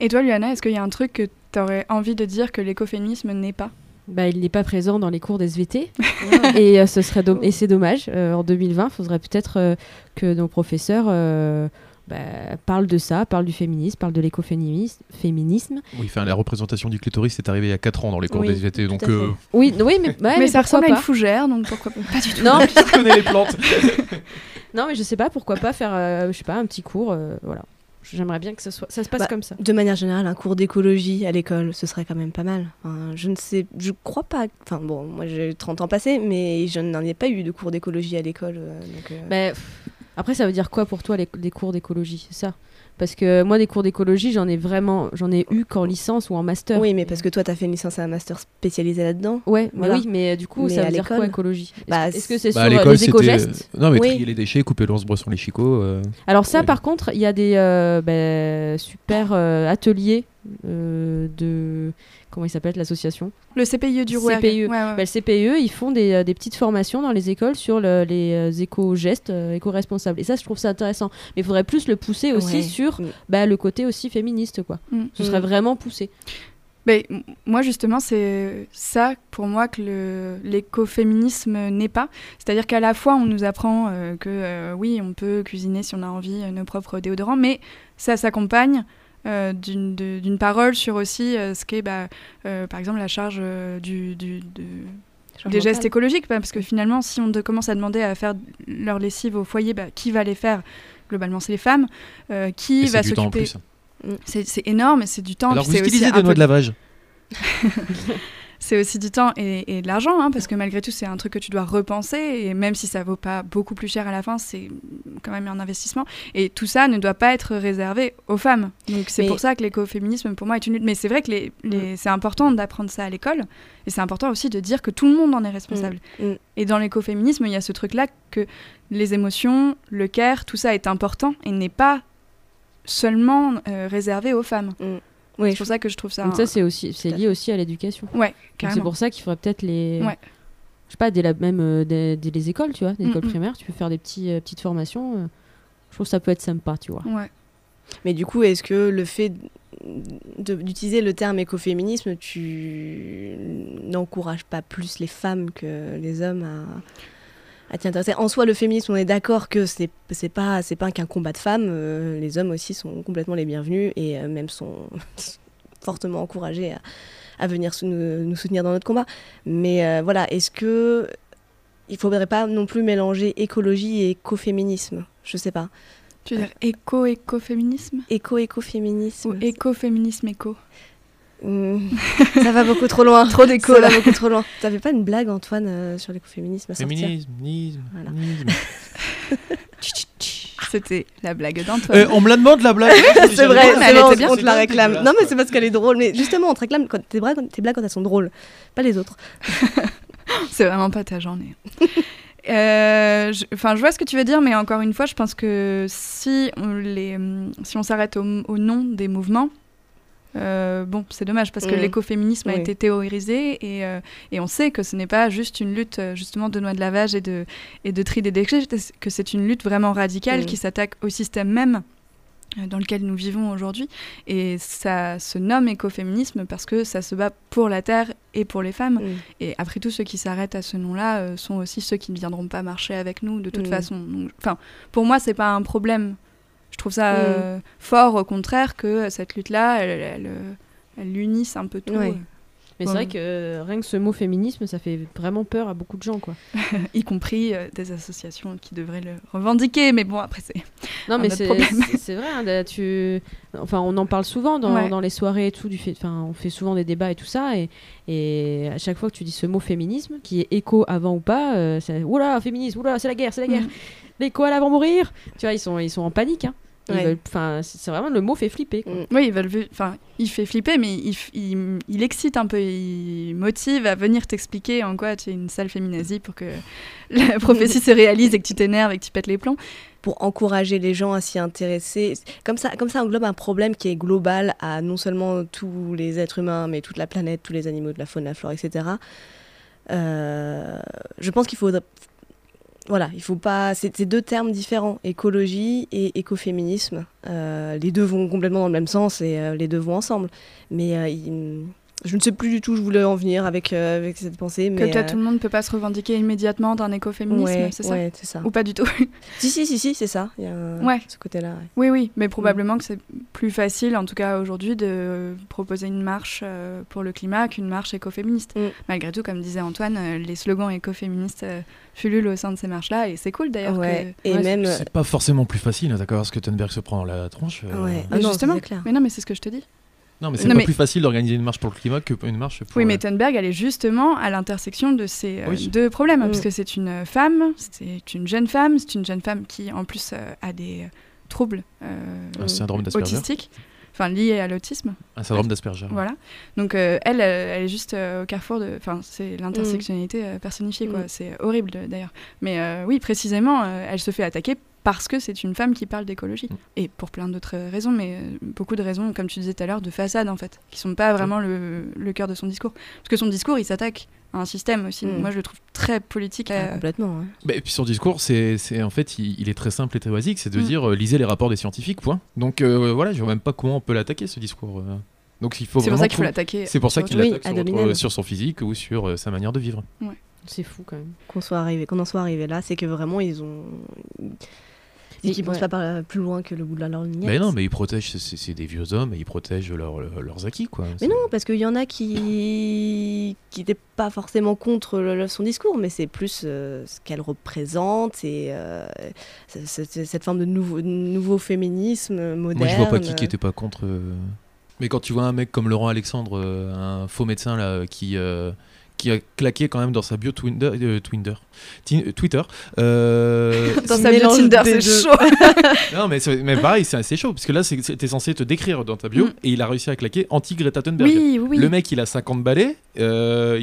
Et toi, Luana, est-ce qu'il y a un truc que tu aurais envie de dire que l'écoféminisme n'est pas? Bah, il n'est pas présent dans les cours d'SVT [laughs] et euh, ce serait et c'est dommage. Euh, en 2020, il faudrait peut-être euh, que nos professeurs bah, parlent de ça, parlent du féminisme, parlent de l'écoféminisme. Féminisme. Oui, enfin, la représentation du clitoris c'est arrivé il y a 4 ans dans les cours d'SVT, donc. Oui, oui, mais, mais, ça ressemble à une fougère, donc pourquoi pas? Pas du tout. Non, [laughs] je connais les plantes. [laughs] non, mais je sais pas pourquoi pas faire, je sais pas, un petit cours, voilà. J'aimerais bien que ça, soit, ça se passe bah, comme ça. De manière générale, un cours d'écologie à l'école, ce serait quand même pas mal. je ne sais, je crois pas. Enfin bon, moi j'ai 30 ans passés, mais je n'en ai pas eu de cours d'écologie à l'école. Euh, euh. Bah, après, ça veut dire quoi pour toi les, les cours d'écologie C'est ça? Parce que moi, des cours d'écologie, j'en ai vraiment, j'en ai eu qu'en licence ou en master. Oui, mais parce que toi, tu as fait une licence et un master spécialisé là-dedans. Ouais, mais oui, mais euh, du coup, ça veut dire quoi écologie? Est-ce que c'est bah, sur les éco-gestes? Non, mais trier les déchets, couper l'ours, bresson les chicots. Euh. Alors ça, par contre, il y a des euh, bah, super ateliers de comment il s'appelle l'association Le CPIE du Rouergue. CPIE. Bah, le CPIE, ils font des, euh, des, petites formations dans les écoles sur le, les euh, éco-gestes euh, éco-responsables. Et ça, je trouve ça intéressant. Mais il faudrait plus le pousser aussi sur mm. bah, le côté aussi féministe. quoi. Mm. Ce serait mm. vraiment poussé. Mais moi, justement, c'est ça pour moi que l'écoféminisme n'est pas. C'est-à-dire qu'à la fois, on nous apprend que oui, on peut cuisiner si on a envie nos propres déodorants, mais ça s'accompagne euh, d'une parole sur aussi euh, ce qu'est, bah, euh, par exemple, la charge du, du des gestes écologiques. parce que finalement, si on commence à demander à faire leur lessive au foyer, bah, qui va les faire? Globalement, c'est les femmes. qui va s'occuper. C'est énorme, et c'est du temps. Alors, vous utilisez des noix de lavage [laughs] c'est aussi du temps et, de l'argent, hein, parce que malgré tout, c'est un truc que tu dois repenser, et même si ça vaut pas beaucoup plus cher à la fin, c'est quand même un investissement. Et tout ça ne doit pas être réservé aux femmes. Donc c'est pour ça que l'écoféminisme, pour moi, est une lutte. Mais c'est vrai que les, mm. c'est important d'apprendre ça à l'école, et c'est important aussi de dire que tout le monde en est responsable. Mm. Mm. Et dans l'écoféminisme, il y a ce truc-là que les émotions, le care, tout ça est important, et n'est pas seulement euh, réservé aux femmes. Oui, c'est pour ça que je trouve ça. Donc ça, c'est aussi, c'est lié aussi à l'éducation. Ouais, C'est pour ça qu'il faudrait peut-être les. Ouais. Je sais pas, dès la même euh, des, les écoles, tu vois, des écoles primaires, tu peux faire des petits, euh, petites formations. Euh. je trouve que ça peut être sympa, tu vois. Ouais. Mais du coup, est-ce que le fait d'utiliser le terme écoféminisme, tu n'encourages pas plus les femmes que les hommes à à t'y intéresser. En soi, le féminisme, on est d'accord que c'est c'est pas c'est pas qu'un combat de femmes. Euh, les hommes aussi sont complètement les bienvenus et euh, même sont [laughs] fortement encouragés à, à venir nous, soutenir dans notre combat. Mais euh, voilà, est-ce que il faudrait pas non plus mélanger écologie et écoféminisme? Je sais pas. Tu veux dire éco-écoféminisme? Éco-écoféminisme. Ou écoféminisme éco. Hmm. ça va beaucoup trop loin. [laughs] trop d'écho. Ça va beaucoup trop loin. T'avais pas une blague, Antoine, euh, sur l'écoféminisme à Féminisme, voilà. [laughs] C'était la blague d'Antoine. Euh, on me la demande la blague. [laughs] c'est vrai, mais elle était bien. On te la réclame. Non, mais c'est parce qu'elle est drôle. Mais justement, on te réclame quand tes, blagues, tes blagues quand elles sont drôles, pas les autres. c'est vraiment pas ta journée. Euh, enfin, je vois ce que tu veux dire, mais encore une fois, je pense que si on, les, si on s'arrête au, au nom des mouvements, euh, bon, c'est dommage parce que mm. l'écoféminisme a été théorisé et, euh, et, on sait que ce n'est pas juste une lutte euh, justement de noix de lavage et de, et de tri des déchets, que c'est une lutte vraiment radicale mm. qui s'attaque au système même dans lequel nous vivons aujourd'hui. Et ça se nomme écoféminisme parce que ça se bat pour la terre et pour les femmes. Mm. Et après tout, ceux qui s'arrêtent à ce nom-là sont aussi ceux qui ne viendront pas marcher avec nous de toute façon. Enfin, pour moi, c'est pas un problème trouve ça mm. euh, fort, au contraire, que cette lutte-là, elle, elle, elle, unisse un peu tout. Mais c'est vrai que euh, rien que ce mot féminisme, ça fait vraiment peur à beaucoup de gens, quoi. [laughs] y compris euh, des associations qui devraient le revendiquer. Mais bon, après, c'est. Non, mais c'est vrai. Hein, tu... Enfin, on en parle souvent dans, dans les soirées et tout. Du fait... enfin, on fait souvent des débats et tout ça. Et, et à chaque fois que tu dis ce mot féminisme, qui est écho avant ou pas, euh, c'est oula, féminisme, oula, c'est la guerre, c'est la guerre. Mm. Les koalas vont mourir. Tu vois, ils sont, ils sont en panique. Hein. Enfin, c'est vraiment le mot fait flipper. Quoi. Mm. Oui, ils veulent, enfin, il fait flipper, mais il, il, il, excite un peu, il motive à venir t'expliquer en quoi tu es une sale féminazie pour que [laughs] la prophétie se réalise et que tu t'énerves et que tu pètes les plombs. Pour encourager les gens à s'y intéresser. Comme ça, comme ça englobe un problème qui est global à non seulement tous les êtres humains, mais toute la planète, tous les animaux de la faune, la flore, etc. Euh, je pense qu'il faut voilà, il faut pas. C'est deux termes différents, écologie et écoféminisme. Euh, les deux vont complètement dans le même sens et euh, les deux vont ensemble. Mais euh, je ne sais plus du tout où je voulais en venir avec, euh, avec cette pensée. Mais, que peut-être euh, tout le monde ne peut pas se revendiquer immédiatement d'un écoféminisme, c'est ça Ouais, c'est ça. Ou pas du tout [laughs] Si, si, si, si c'est ça. Il y a ouais. ce côté-là. Oui, oui, mais probablement que c'est plus facile, en tout cas aujourd'hui, de proposer une marche euh, pour le climat qu'une marche écoféministe. Mm. Malgré tout, comme disait Antoine, les slogans écoféministes fululent au sein de ces marches-là, et c'est cool d'ailleurs. Ouais. Et même. C'est pas forcément plus facile, hein, d'accord, parce que Thunberg se prend dans la tronche. Ouais. Ah, justement. Mais non, mais c'est ce que je te dis. Non, mais c'est pas plus facile d'organiser une marche pour le climat qu'une marche pour. Oui, mais Thunberg, elle est justement à l'intersection de ces euh, deux problèmes, mm. parce que c'est une femme, c'est une jeune femme, c'est une jeune femme qui, en plus, euh, a des euh, troubles autistiques, enfin liés à l'autisme. Un syndrome d'Asperger. Voilà. Donc elle, elle, est juste au carrefour de, enfin, c'est l'intersectionnalité personnifiée, quoi. Mm. C'est horrible d'ailleurs. Mais oui, précisément, elle se fait attaquer parce que c'est une femme qui parle d'écologie. Mm. Et pour plein d'autres raisons, mais euh, beaucoup de raisons, comme tu disais tout à l'heure, de façade en fait, qui sont pas vraiment le, le cœur de son discours. Parce que son discours, il s'attaque à un système aussi. Mm. Moi, je le trouve très politique. Ah, complètement. et puis son discours, c'est en fait, il, est très simple et très basique, c'est de mm. dire euh, lisez les rapports des scientifiques, point. Donc euh, voilà, je vois même pas comment on peut l'attaquer ce discours. Donc il faut. C'est pour ça qu'il faut l'attaquer. C'est pour ça qu'il l'attaque sur, sur, son physique ou sur sa manière de vivre. C'est fou quand même. Qu'on soit arrivé, qu'on en soit arrivé là, c'est que vraiment ils ont et qui ne pensent pas plus loin que le bout de leur ligne. Mais non, mais ils protègent, c'est des vieux hommes et ils protègent leurs acquis. Quoi. Mais non, parce qu'il y en a qui n'étaient pas forcément contre son discours, mais c'est plus euh, ce qu'elle représente et euh, cette forme de nouveau, nouveau féminisme moderne. Moi, je vois pas qui n'était pas contre. Euh. Mais quand tu vois un mec comme Laurent Alexandre, un faux médecin là, qui qui a claqué quand même dans sa bio Twinder, euh, Twitter. Euh, Twitter. Euh, [laughs] dans sa bio Tinder, c'est chaud. [laughs] non, mais, mais pareil, c'est assez chaud parce que là, t'es censé te décrire dans ta bio mm. et il a réussi à claquer anti-Greta Thunberg. Oui, oui. Le mec, il a 50 balais, il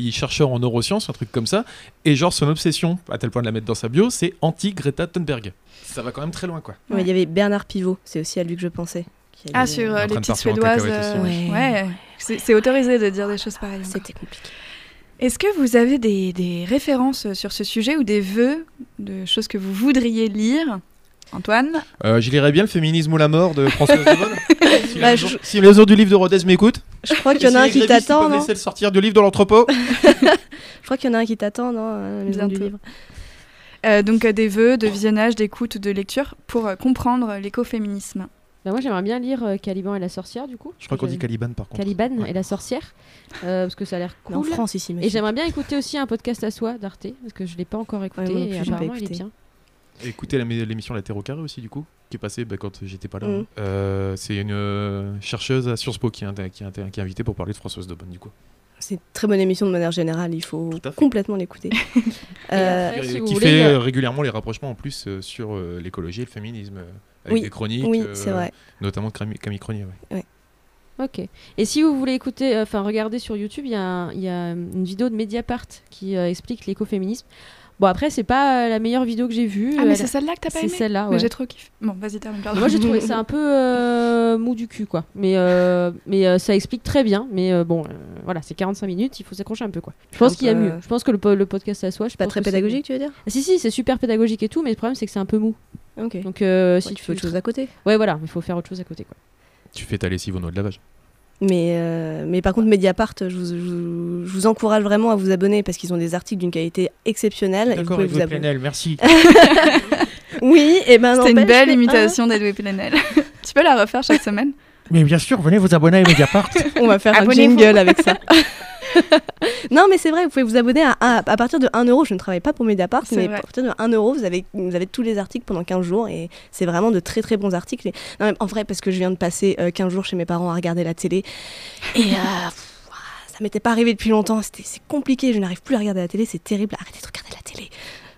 est chercheur en neurosciences, un truc comme ça, et genre son obsession, à tel point de la mettre dans sa bio, c'est anti-Greta Thunberg. Ça va quand même très loin, quoi. Il y avait Bernard Pivot, c'est aussi à lui que je pensais. Ah, sur les petites suédoises. ouais, ouais. c'est autorisé de dire des choses pareilles. C'était compliqué. Est-ce que vous avez des, références sur ce sujet ou des vœux de choses que vous voudriez lire Antoine? Euh, Je lirais bien le féminisme ou la mort de Françoise Devon. si, [laughs] bah, si, les autres du livre de Rodez m'écoutent. Je crois qu'il y en a un qui t'attend. le sortir du livre de l'entrepôt. [laughs] [laughs] je crois qu'il y en a un qui t'attend, non maison du livre. Euh, donc euh, des vœux de visionnage, d'écoute, de lecture pour comprendre l'écoféminisme. Bah moi j'aimerais bien lire euh, Caliban et la sorcière du coup. Je crois qu'on dit Caliban par contre. Caliban et la sorcière euh, parce que ça a l'air cool. En France ici. Et j'aimerais bien écouter aussi un podcast à soi d'Arte parce que je l'ai pas encore écouté et apparemment il est bien. Écoutez l'émission La Terre au carré aussi du coup qui est passée bah, quand j'étais pas là. Mm. Euh, c'est une chercheuse à Sciences Po qui, qui, qui est invitée pour parler de Françoise Daubonne du coup. C'est une très bonne émission de manière générale, il faut complètement l'écouter. [laughs] qui fait régulièrement les rapprochements en plus sur l'écologie et le féminisme avec des chroniques, oui, c'est vrai. notamment de Camille Cronier. Ok. Et si vous voulez écouter, euh, enfin regarder sur YouTube, il y, a, y a une vidéo de Mediapart qui euh, explique l'écoféminisme. Bon après c'est pas la meilleure vidéo que j'ai vue. Ah mais c'est celle-là que t'as pas aimé C'est celle-là. Mais j'ai trop kiffé. Bon vas-y termine. Moi j'ai trouvé [laughs] ça un peu euh, mou du cul quoi. Mais mais ça explique très bien. Mais bon voilà c'est 45 minutes, il faut s'accrocher un peu quoi. Je pense qu'il y a mieux. Je pense que le, le podcast à soi, je pas très pédagogique tu veux dire? Ah, Si si c'est super pédagogique et tout, mais le problème c'est que c'est un peu mou. Donc euh, si tu fais autre chose à côté. Ouais, voilà, il faut faire autre chose à côté. Quoi. Tu fais ta lessive au noix de lavage. Mais, euh, mais par contre, Mediapart, je vous, je, vous, encourage vraiment à vous abonner parce qu'ils ont des articles d'une qualité exceptionnelle. D'accord, et vous Plenel, merci. [laughs] [laughs] oui, et ben C'était une belle imitation d'Edouard Plenel. [laughs] tu peux la refaire chaque semaine? Mais bien sûr, venez vous abonner à Mediapart. [laughs] On va faire un jingle avec ça. [laughs] non, mais c'est vrai, vous pouvez vous abonner à, à, partir de 1 euro. Je ne travaille pas pour Mediapart, mais à partir de 1 euro, vous avez, vous avez tous les articles pendant 15 jours et c'est vraiment de très très bons articles. non, en vrai, parce que je viens de passer 15 jours chez mes parents à regarder la télé et ça m'était pas arrivé depuis longtemps. C'est compliqué, je n'arrive plus à regarder la télé, c'est terrible. Arrêtez de regarder la télé.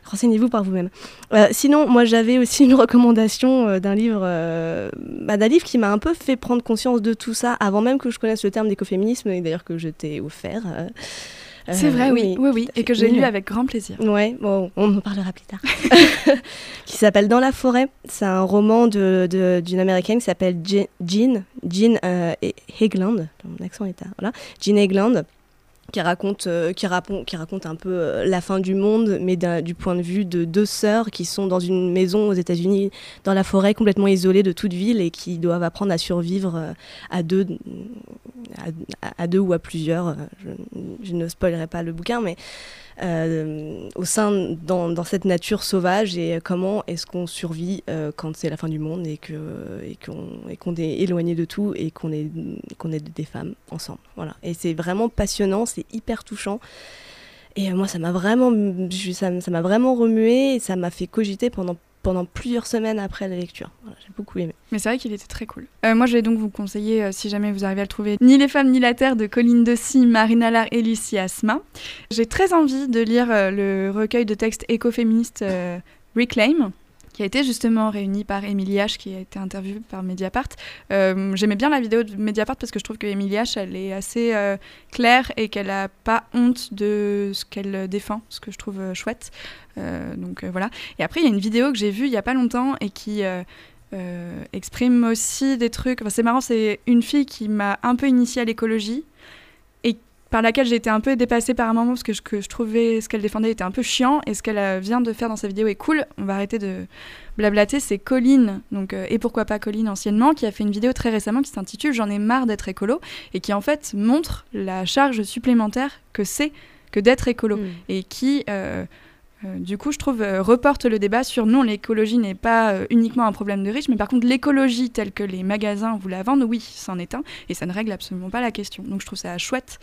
Renseignez-vous par vous-même. Euh, sinon, moi j'avais aussi une recommandation euh, d'un livre, euh, bah, d'un livre qui m'a un peu fait prendre conscience de tout ça avant même que je connaisse le terme d'écoféminisme et d'ailleurs que je t'ai offert. C'est vrai, oui, oui, oui, et que j'ai lu avec grand plaisir. Ouais, bon, on en parlera plus tard. [laughs] qui s'appelle Dans la forêt. C'est un roman d'une de, américaine qui s'appelle Jean, Jean Hegland. Mon accent est à, voilà, Jean Hegland qui raconte, euh, qui, qui raconte un peu euh, la fin du monde, mais du point de vue de deux sœurs qui sont dans une maison aux États-Unis, dans la forêt, complètement isolées de toute ville et qui doivent apprendre à survivre euh, à deux, à, deux ou à plusieurs. Je, ne spoilerai pas le bouquin, mais au sein dans, cette nature sauvage et comment est-ce qu'on survit euh, quand c'est la fin du monde et que et qu'on est éloigné de tout et qu'on est qu'on est des femmes ensemble. Voilà. Et c'est vraiment passionnant, c'est hyper touchant. Et moi, ça m'a vraiment, ça m'a vraiment remué et ça m'a fait cogiter pendant pendant plusieurs semaines après la lecture. j'ai beaucoup aimé. Mais c'est vrai qu'il était très cool. Euh, moi, je vais donc vous conseiller, euh, si jamais vous arrivez à le trouver, Ni les femmes ni la terre de Colline Dessy, Marina Lar et Lucie Asma. J'ai très envie de lire euh, le recueil de textes écoféministes Reclaim qui a été justement réunie par Émilie H, qui a été interviewée par Mediapart. Euh, j'aimais bien la vidéo de Mediapart parce que je trouve que Émilie H, elle est assez euh, claire et qu'elle n'a pas honte de ce qu'elle défend, ce que je trouve euh, chouette. donc voilà. Et après, il y a une vidéo que j'ai vue il n'y a pas longtemps et qui... exprime aussi des trucs. Enfin, c'est marrant, c'est une fille qui m'a un peu initiée à l'écologie par laquelle j'ai été un peu dépassée par un moment parce que je, que je trouvais ce qu'elle défendait était un peu chiant et ce qu'elle euh, vient de faire dans sa vidéo est cool. On va arrêter de blablater. C'est Colline, donc euh, et pourquoi pas Colline anciennement, qui a fait une vidéo très récemment qui s'intitule J'en ai marre d'être écolo et qui en fait montre la charge supplémentaire que c'est que d'être écolo mm. et qui euh, euh, du coup, je trouve, euh, reporte le débat sur non, l'écologie n'est pas euh, uniquement un problème de riches, mais par contre, l'écologie telle que les magasins vous la vendent, oui, c'en est un, et ça ne règle absolument pas la question. Donc, je trouve ça chouette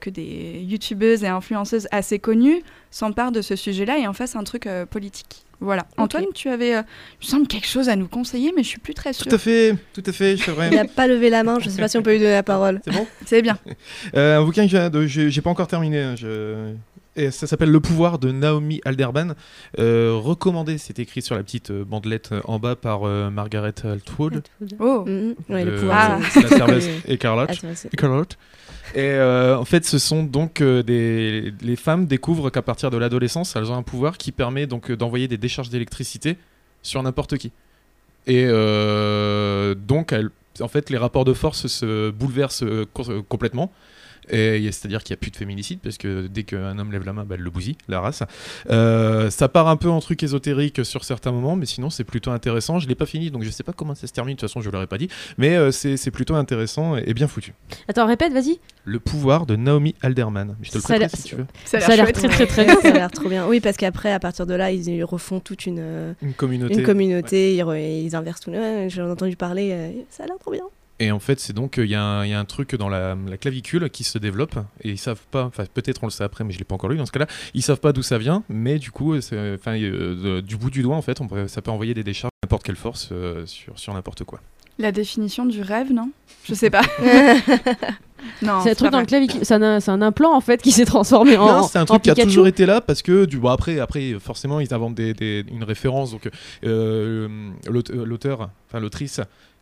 que des youtubeuses et influenceuses assez connues s'emparent de ce sujet-là et en fassent un truc politique. Voilà. Antoine, tu avais, il me semble, quelque chose à nous conseiller, mais je suis plus très sûre. Tout à fait, tout à fait, c'est vrai. Il n'a pas levé la main, je ne sais pas si on peut lui donner la parole. C'est bon? C'est bien. [laughs] un bouquin que j'ai pas encore terminé. Hein, je et ça s'appelle Le pouvoir de Naomi Alderman. Euh, recommandé, c'est écrit sur la petite euh, bandelette euh, en bas par Margaret Atwood. Oh, mm-hmm. le pouvoir. Ah. La [laughs] Carlotte. Et en fait, ce sont donc des les femmes découvrent qu'à partir de l'adolescence, elles ont un pouvoir qui permet donc d'envoyer des décharges d'électricité sur n'importe qui. Et donc, en fait, les rapports de force se bouleversent complètement. C'est-à-dire qu'il n'y a plus de féminicide, parce que dès qu'un homme lève la main, bah, elle le bousille, la race. Euh, ça part un peu en truc ésotérique sur certains moments, mais sinon c'est plutôt intéressant. Je ne l'ai pas fini, donc je ne sais pas comment ça se termine, de toute façon je ne l'aurais pas dit, mais euh, c'est plutôt intéressant et, bien foutu. Attends, répète, vas-y. Le pouvoir de Naomi Alderman. Je te le prête si tu veux. Ça a l'air très très très [laughs] bien. ça a l'air trop bien. Oui, parce qu'après, à partir de là, ils refont toute une, une communauté. Une communauté, ils, inversent tout. J'en ai entendu parler, euh, ça a l'air trop bien. Et en fait, c'est donc, il y, y, a un truc dans la, clavicule qui se développe, et ils savent pas, enfin peut-être on le sait après, mais je l'ai pas encore lu dans ce cas-là, ils savent pas d'où ça vient, mais du coup, enfin, euh, du bout du doigt, en fait, on ça peut envoyer des décharges n'importe quelle force euh, sur, sur n'importe quoi. La définition du rêve, non? Je sais pas. [laughs] non, c'est un truc dans le clavicule, c'est un, implant en fait qui s'est transformé en. Non, c'est un truc qui a toujours été là parce que du bon après après forcément ils inventent des, une référence donc euh, l'auteur enfin l'autrice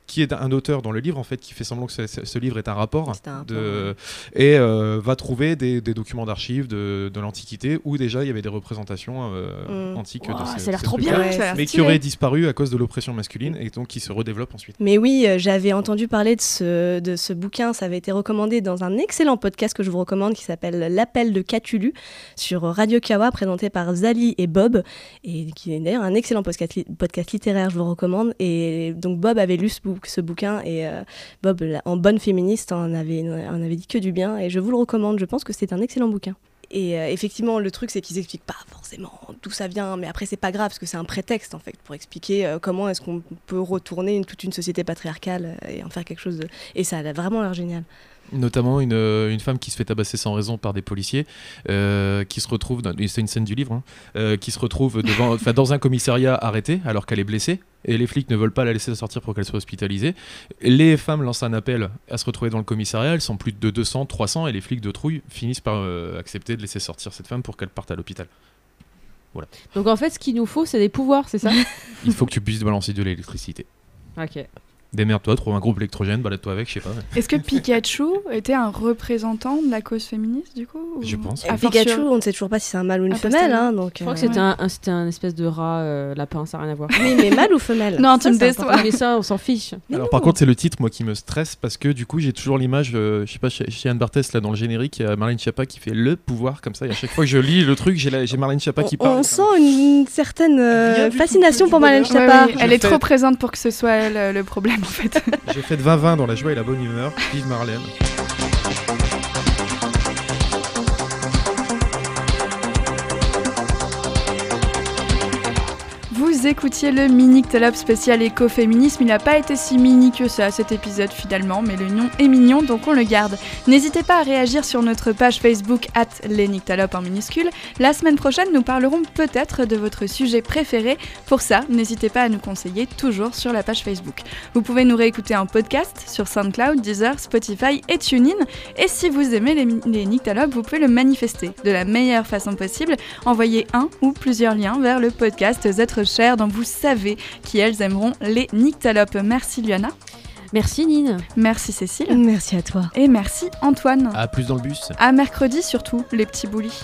qui est un auteur dans le livre en fait qui fait semblant que ce, livre est un rapport, de, et euh, va trouver des, documents d'archives de, l'Antiquité où déjà il y avait des représentations euh, mm. antiques de ces, ça a l'air trop bien mais qui auraient disparu à cause de l'oppression masculine et donc qui se redéveloppent ensuite. Mais oui euh, j'avais entendu parler de ce, de ce bouquin. Ça avait été recommandé dans un excellent podcast que je vous recommande qui s'appelle l'appel de Cthulhu sur Radio Kawa présenté par Zali et Bob et qui est d'ailleurs un excellent podcast, podcast littéraire je vous recommande. Et donc Bob avait lu ce bouquin ce bouquin et euh, Bob, en bonne féministe, en avait, en avait dit que du bien et je vous le recommande. Je pense que c'est un excellent bouquin. Et euh, effectivement, le truc, c'est qu'ils expliquent pas forcément d'où ça vient, mais après, c'est pas grave, parce que c'est un prétexte, en fait, pour expliquer euh, comment est-ce qu'on peut retourner toute une société patriarcale et en faire quelque chose. Et ça a vraiment l'air génial. notamment une, une, femme qui se fait tabasser sans raison par des policiers, qui se retrouve, c'est une scène du livre, hein, qui se retrouve devant, dans un commissariat arrêté alors qu'elle est blessée, et les flics ne veulent pas la laisser sortir pour qu'elle soit hospitalisée. Les femmes lancent un appel à se retrouver dans le commissariat, elles sont plus de 200, 300, et les flics de trouille finissent par accepter de laisser sortir cette femme pour qu'elle parte à l'hôpital. Voilà. Donc en fait, ce qu'il nous faut, c'est des pouvoirs, c'est ça? Il faut que tu puisses balancer de l'électricité. Ok. Démerde-toi, trouve un groupe électrogène, balade-toi avec, je sais pas. Est-ce que Pikachu était un représentant de la cause féministe du coup Je pense. Ah, Pikachu, on ne sait toujours pas si c'est un mâle ou une femelle. Hein, donc, je crois que c'était un, un, espèce de rat euh, lapin, ça n'a rien à voir. [laughs] Oui, mais mâle ou femelle Non, tu me déçois. Mais ça, on s'en fiche. Alors par contre, c'est le titre moi qui me stresse parce que du coup, j'ai toujours l'image, euh, je sais pas, chez, chez Anne Barthès, là dans le générique, il y a Marlène Schiappa qui fait le pouvoir comme ça. Et à chaque fois que je lis le truc, j'ai Marlène Schiappa qui parle. On sent une certaine euh, fascination pour Marlène Schiappa. Elle est trop présente pour que ce soit elle le problème J'ai fait de 20-20 dans la joie et la bonne humeur. Vive Marlène. Vous écoutiez le mini Ctalope spécial écoféminisme. Il n'a pas été si mini que ça cet épisode finalement, mais le nom est mignon donc on le garde. N'hésitez pas à réagir sur notre page Facebook at les en minuscule. La semaine prochaine, nous parlerons peut-être de votre sujet préféré. Pour ça, n'hésitez pas à nous conseiller toujours sur la page Facebook. Vous pouvez nous réécouter en podcast sur SoundCloud, Deezer, Spotify et TuneIn. Et si vous aimez les, les vous pouvez le manifester de la meilleure façon possible. Envoyez un ou plusieurs liens vers le podcast Être cher dont vous savez qui elles aimeront les nyctalopes. Merci Luana. Merci Nine. Merci Cécile. Merci à toi. Et merci Antoine. À plus dans le bus. À mercredi surtout, les petits boulis.